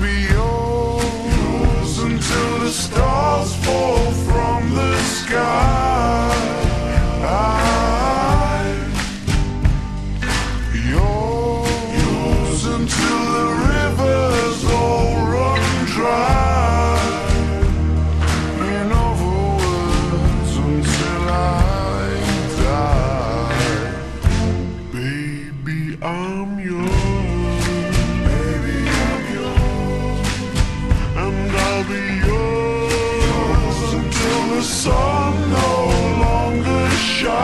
be yours until the stars fall from the sky. Yours until the rivers all run dry. In other words, until I die, baby, I'm yours. I'll be yours until the sun no longer shines.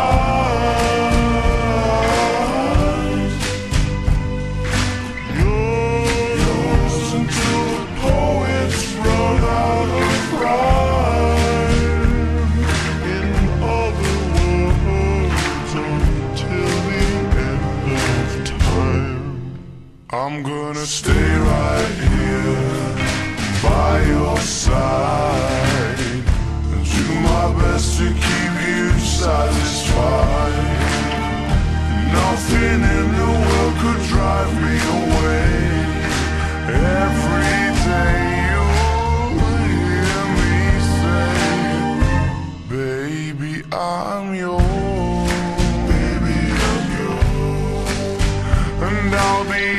Yours until the poets run out of rhyme. In other words, until the end of time, I'm gonna stay right here. satisfied Nothing in the world could drive me away. Every day you hear me say I'm yours. Baby, I'm yours. And I'll be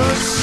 the